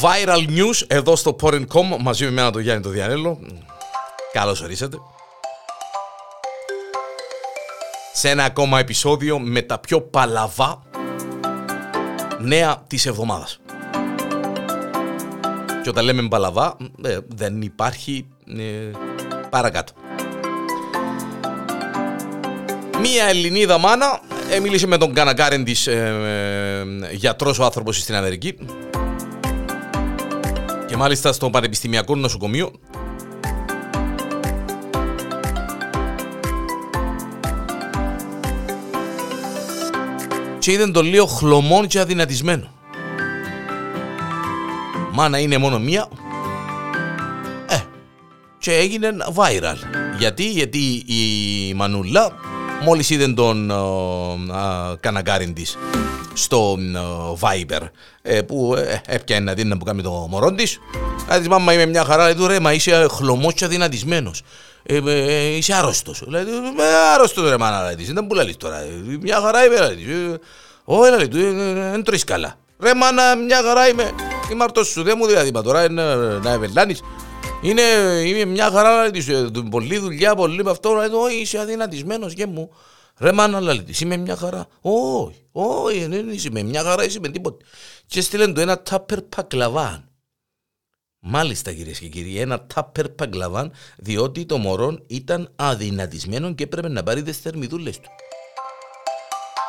Viral News εδώ στο Porn.com μαζί με εμένα τον Γιάννη τον Διανέλο. Καλώς ορίσατε. Σε ένα ακόμα επεισόδιο με τα πιο παλαβά νέα της εβδομάδας. Και όταν λέμε παλαβά ε, δεν υπάρχει ε, παρακάτω. Μία Ελληνίδα μάνα ε, μίλησε με τον κανακάρεν της ε, ε, γιατρός ο άνθρωπος στην Αμερική και μάλιστα στο Πανεπιστημιακό Νοσοκομείο και είδε τον λίγο χλωμόν και αδυνατισμένο. Μάνα είναι μόνο μία. Ε, και έγινε viral. Γιατί, γιατί η Μανούλα μόλις είδε τον καναγκάριν της στο Viber ε, που ε, έπιανε να δει να που κάνει το μωρό της Λέει της μάμα είμαι μια χαρά, λέει του ρε μα είσαι χλωμός και αδυνατισμένος ε, ε, είσαι άρρωστος. Λέει είμαι άρρωστος ρε μάνα, λέει της, δεν που λέει τώρα, μια χαρά είμαι, λέει της. Όχι, λέει του, δεν τρώεις καλά. Ρε μάνα, μια χαρά είμαι, είμαι άρρωστος σου, δεν μου δηλαδή, μα τώρα να ευελάνεις. Είναι, είμαι μια χαρά, λέει της, πολλή δουλειά, πολύ με αυτό, λέει του, όχι, είσαι αδυνατισμένος και μου. Ρε μάνα, λέει της, είμαι μια χαρά. Όχι, όχι, δεν είσαι με μια χαρά, είσαι με τίποτε. Και στείλεν του ένα τάπερ πακλαβάν. Μάλιστα κυρίες και κύριοι, ένα τάπερ παγκλαβάν, διότι το μωρό ήταν αδυνατισμένο και έπρεπε να πάρει τις θερμιδούλες του.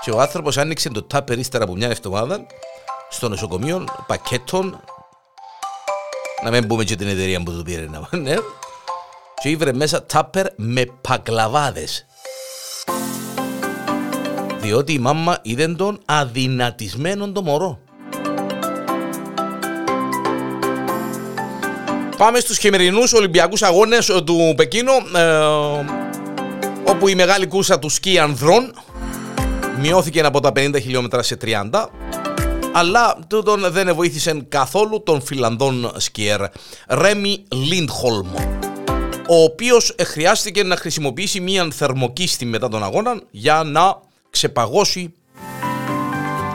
Και ο άνθρωπος άνοιξε το τάπερ ύστερα από μια εβδομάδα στο νοσοκομείο πακέτων. Να μην πούμε και την εταιρεία που του πήρε να ναι. Και ήβρε μέσα τάπερ με παγκλαβάδες. Διότι η μάμα είδε τον αδυνατισμένο το μωρό. Πάμε στους χειμερινούς Ολυμπιακούς Αγώνες του Πεκίνου ε, όπου η μεγάλη κούρσα του σκι ανδρών μειώθηκε από τα 50 χιλιόμετρα σε 30 αλλά τούτον δεν βοήθησε καθόλου τον Φιλανδόν σκιέρ Ρέμι Λίντχολμ ο οποίος χρειάστηκε να χρησιμοποιήσει μία θερμοκίστη μετά τον αγώνα για να ξεπαγώσει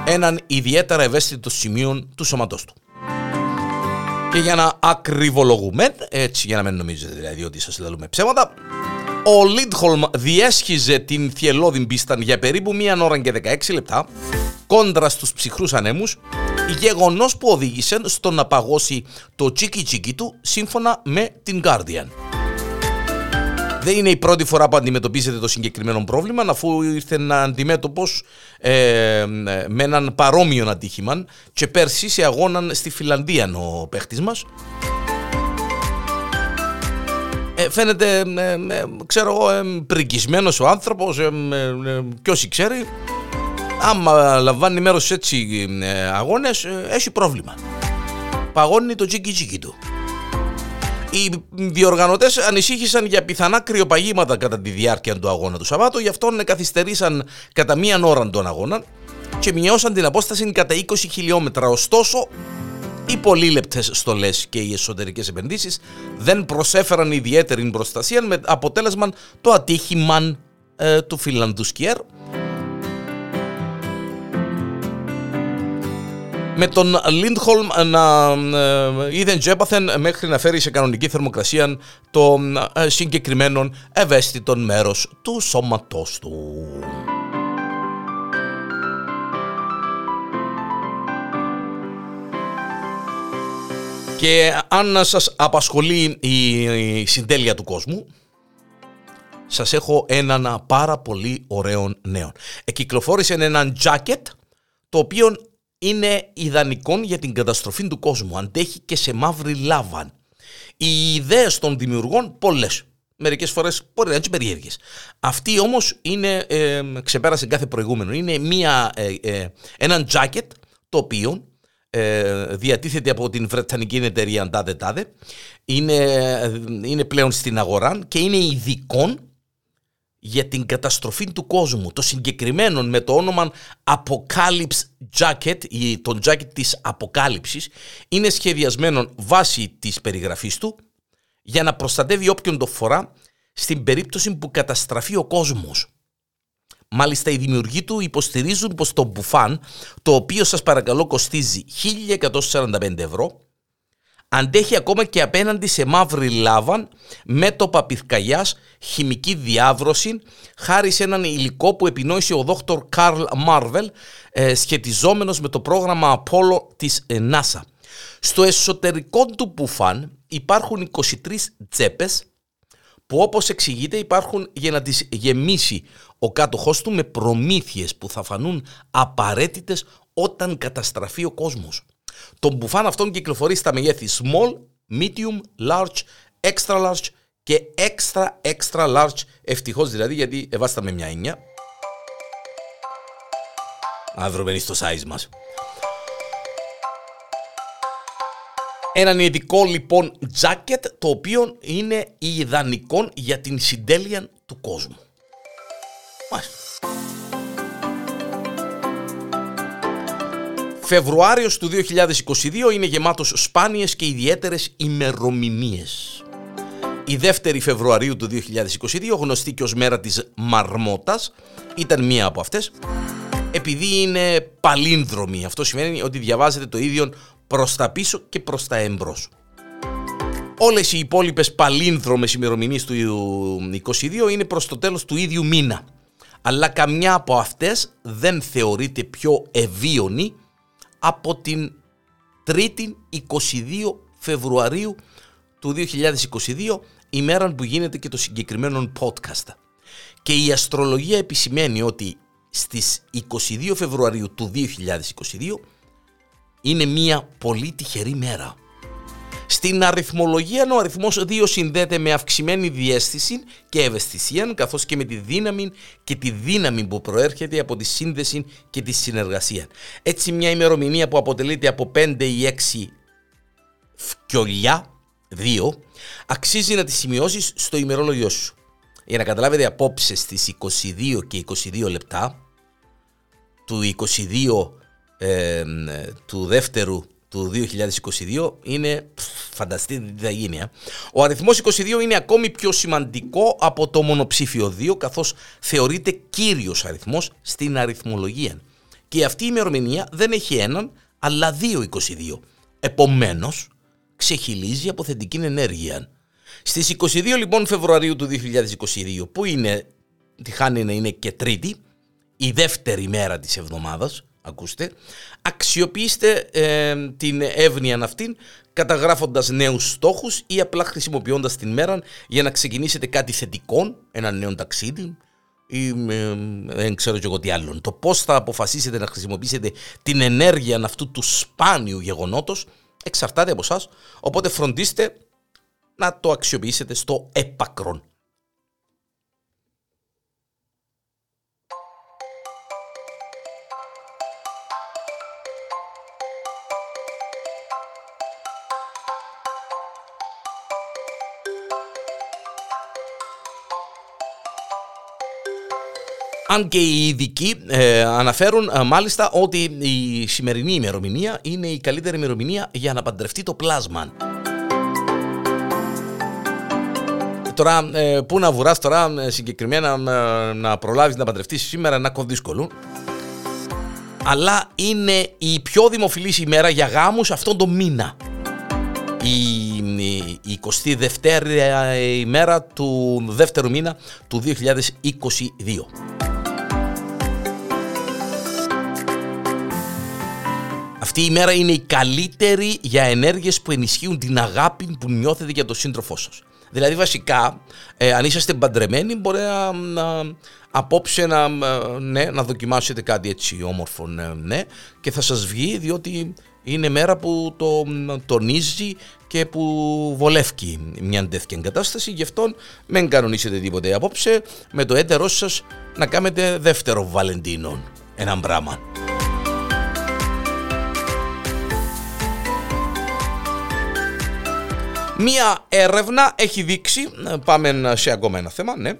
έναν ιδιαίτερα ευαίσθητο σημείο του σώματός του. Και για να ακριβολογούμε, έτσι για να μην νομίζετε δηλαδή ότι σας λέμε ψέματα, ο Λίντχολμ διέσχιζε την θυελώδη πίστα για περίπου μία ώρα και 16 λεπτά κόντρα στους ψυχρούς ανέμους, γεγονός που οδήγησε στο να παγώσει το τσίκι τσίκι του σύμφωνα με την Guardian. Δεν είναι η πρώτη φορά που αντιμετωπίζετε το συγκεκριμένο πρόβλημα, αφού ήρθε να αντιμέτωπος ε, με έναν παρόμοιο ατύχημα και πέρσι σε αγώνα στη Φιλανδία ο παίχτης μας. Ε, φαίνεται, ε, ε, ξέρω εγώ, ε, πρικισμένος ο άνθρωπος, ε, και όσοι ξέρει, άμα λαμβάνει μέρος σε έτσι αγώνες, έχει πρόβλημα. Παγώνει το τσίκι τσίκι του. Οι διοργανωτές ανησύχησαν για πιθανά κρυοπαγήματα κατά τη διάρκεια του αγώνα του Σαββάτου, γι' αυτό καθυστερήσαν κατά μία ώρα τον αγώνα και μειώσαν την απόσταση κατά 20 χιλιόμετρα. Ωστόσο, οι πολύ λεπτέ στολές και οι εσωτερικές επενδύσεις δεν προσέφεραν ιδιαίτερη προστασία με αποτέλεσμα το ατύχημα ε, του Φιλανδού σκιέρ με τον Λίντχολμ να ε, είδε και έπαθεν μέχρι να φέρει σε κανονική θερμοκρασία το ε, συγκεκριμένο ευαίσθητο μέρος του σώματός του. Και αν σας απασχολεί η συντέλεια του κόσμου, σας έχω έναν πάρα πολύ ωραίο νέο. Εκυκλοφόρησε έναν jacket το οποίο είναι ιδανικό για την καταστροφή του κόσμου. Αντέχει και σε μαύρη λάβα. Οι ιδέες των δημιουργών πολλές. Μερικές φορές μπορεί να είναι περίεργες. Αυτή όμως είναι, ε, ξεπέρασε κάθε προηγούμενο. Είναι μια, ε, ε, ένα jacket το οποίο ε, διατίθεται από την Βρετανική εταιρεία Τάδε Τάδε. Είναι, είναι πλέον στην αγορά και είναι ειδικό για την καταστροφή του κόσμου. Το συγκεκριμένο με το όνομα Apocalypse Jacket ή τον jacket της αποκάλυψης είναι σχεδιασμένο βάσει της περιγραφής του για να προστατεύει όποιον το φορά στην περίπτωση που καταστραφεί ο κόσμος. Μάλιστα οι δημιουργοί του υποστηρίζουν πως το μπουφάν, το οποίο σας παρακαλώ κοστίζει 1145 ευρώ, αντέχει ακόμα και απέναντι σε μαύρη λάβα, μέτωπα πυθκαγιάς, χημική διάβρωση, χάρη σε έναν υλικό που επινόησε ο δόκτωρ Καρλ Μάρβελ, ε, σχετιζόμενος με το πρόγραμμα Apollo της ε, NASA. Στο εσωτερικό του πουφάν υπάρχουν 23 τσέπες που όπως εξηγείται υπάρχουν για να τις γεμίσει ο κάτοχός του με προμήθειες που θα φανούν απαραίτητες όταν καταστραφεί ο κόσμος. Το μπουφάν αυτόν κυκλοφορεί στα μεγέθη small, medium, large, extra large και extra extra large. Ευτυχώς δηλαδή γιατί εβάστα με μια έννοια. Άδρομενοι στο size μας. Έναν ειδικό λοιπόν jacket το οποίο είναι ιδανικό για την συντέλεια του κόσμου. Μάλιστα. Φεβρουάριος του 2022 είναι γεμάτος σπάνιες και ιδιαίτερες ημερομηνίες. Η 2η Φεβρουαρίου του 2022, γνωστή και ως μέρα της Μαρμότας, ήταν μία από αυτές. Επειδή είναι παλίνδρομη, αυτό σημαίνει ότι διαβάζετε το ίδιο προς τα πίσω και προς τα εμπρός. Όλες οι υπόλοιπες παλίνδρομες ημερομηνίες του 2022 είναι προς το τέλος του ίδιου μήνα. Αλλά καμιά από αυτές δεν θεωρείται πιο ευίωνη από την 3η 22 Φεβρουαρίου του 2022, ημέρα που γίνεται και το συγκεκριμένο podcast. Και η αστρολογία επισημαίνει ότι στις 22 Φεβρουαρίου του 2022 είναι μια πολύ τυχερή μέρα. Στην αριθμολογία ο αριθμός 2 συνδέεται με αυξημένη διέστηση και ευαισθησία καθώς και με τη δύναμη και τη δύναμη που προέρχεται από τη σύνδεση και τη συνεργασία. Έτσι μια ημερομηνία που αποτελείται από 5 ή 6 φκιολιά, 2, αξίζει να τη σημειώσεις στο ημερόλογιο σου. Για να καταλάβετε απόψες στις 22 και 22 λεπτά του 22 ε, του δεύτερου του 2022 είναι φανταστείτε τι θα γίνει. Ο αριθμός 22 είναι ακόμη πιο σημαντικό από το μονοψήφιο 2 καθώς θεωρείται κύριος αριθμός στην αριθμολογία. Και αυτή η ημερομηνία δεν έχει έναν αλλά δύο 22. Επομένως ξεχυλίζει από θετική ενέργεια. Στις 22 λοιπόν Φεβρουαρίου του 2022 που είναι, τυχάνει να είναι και τρίτη, η δεύτερη μέρα της εβδομάδας, ακούστε, αξιοποιήστε ε, την εύνοια αυτήν καταγράφοντας νέους στόχους ή απλά χρησιμοποιώντας την μέρα για να ξεκινήσετε κάτι θετικό, ένα νέο ταξίδι ή ε, δεν ξέρω και εγώ τι άλλο. Το πώς θα αποφασίσετε να χρησιμοποιήσετε την ενέργεια αυτού του σπάνιου γεγονότος εξαρτάται από εσάς, οπότε φροντίστε να το αξιοποιήσετε στο έπακρον. Αν και οι ειδικοί ε, αναφέρουν ε, μάλιστα ότι η σημερινή ημερομηνία είναι η καλύτερη ημερομηνία για να παντρευτεί το πλάσμα. Τώρα, ε, πού να βουράς τώρα συγκεκριμένα να προλάβεις να παντρευτείς σήμερα είναι ακόμα δύσκολο. Αλλά είναι η πιο δημοφιλής ημέρα για γάμους αυτόν τον μήνα. Η, η 22η ημέρα του δεύτερου μήνα του 2022. Αυτή η μέρα είναι η καλύτερη για ενέργειες που ενισχύουν την αγάπη που νιώθετε για τον σύντροφό σας. Δηλαδή βασικά, ε, αν είσαστε παντρεμένοι, μπορεί να, να απόψε να, ναι, να δοκιμάσετε κάτι έτσι όμορφο, ναι, ναι, και θα σας βγει διότι είναι μέρα που το τονίζει και που βολεύει μια τέτοια κατάσταση. Γι' αυτό μην κανονίσετε τίποτε απόψε με το έτερό σας να κάνετε δεύτερο Βαλεντίνο. Ένα πράγμα. Μία έρευνα έχει δείξει, πάμε σε ακόμα ένα θέμα, ναι.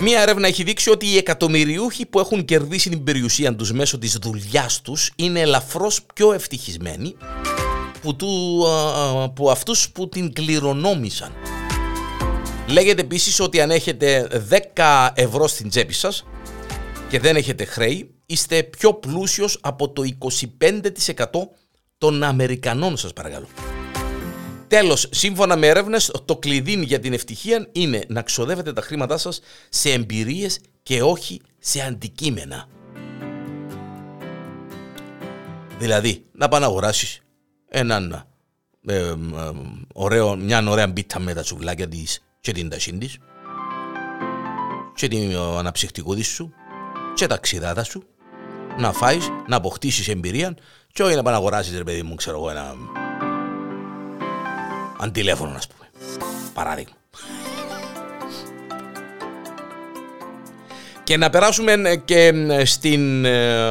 Μία έρευνα έχει δείξει ότι οι εκατομμυριούχοι που έχουν κερδίσει την περιουσία τους μέσω της δουλειάς τους είναι ελαφρώς πιο ευτυχισμένοι που, του, που αυτούς που την κληρονόμησαν. Λέγεται επίσης ότι αν έχετε 10 ευρώ στην τσέπη σας και δεν έχετε χρέη, είστε πιο πλούσιος από το 25% των Αμερικανών σας παρακαλώ. Τέλος, σύμφωνα με έρευνες, το κλειδί για την ευτυχία είναι να ξοδεύετε τα χρήματά σας σε εμπειρίες και όχι σε αντικείμενα. Δηλαδή, να πάνε να αγοράσεις έναν ε, ε, ωραίο, μια ωραία μπίτα με τα τσουβλάκια της και την ταχύν της και την αναψυχτικούδη σου και τα ξηδάτα σου να φάεις, να αποκτήσεις εμπειρία και όχι να πάνε να αγοράσεις ρε παιδί μου ξέρω εγώ ένα αντιλέφωνο ας πούμε παράδειγμα Και να περάσουμε και στην ε,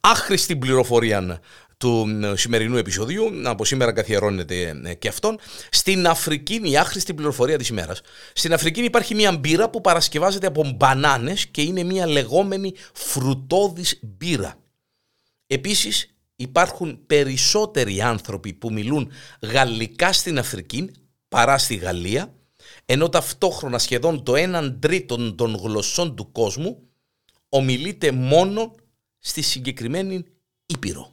άχρηστη πληροφορία του σημερινού επεισοδίου, από σήμερα καθιερώνεται ε, και αυτόν. Στην Αφρική, η άχρηστη πληροφορία της ημέρας, στην Αφρική υπάρχει μια μπύρα που παρασκευάζεται από μπανάνες και είναι μια λεγόμενη φρουτόδης μπύρα. Επίσης υπάρχουν περισσότεροι άνθρωποι που μιλούν γαλλικά στην Αφρική παρά στη Γαλλία, ενώ ταυτόχρονα σχεδόν το 1 τρίτο των γλωσσών του κόσμου ομιλείται μόνο στη συγκεκριμένη Ήπειρο.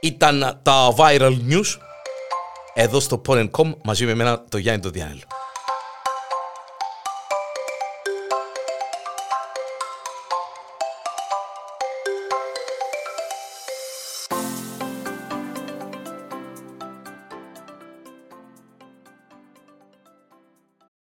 Ήταν τα viral news εδώ στο Porn.com μαζί με εμένα το Γιάννη το Διάνελο.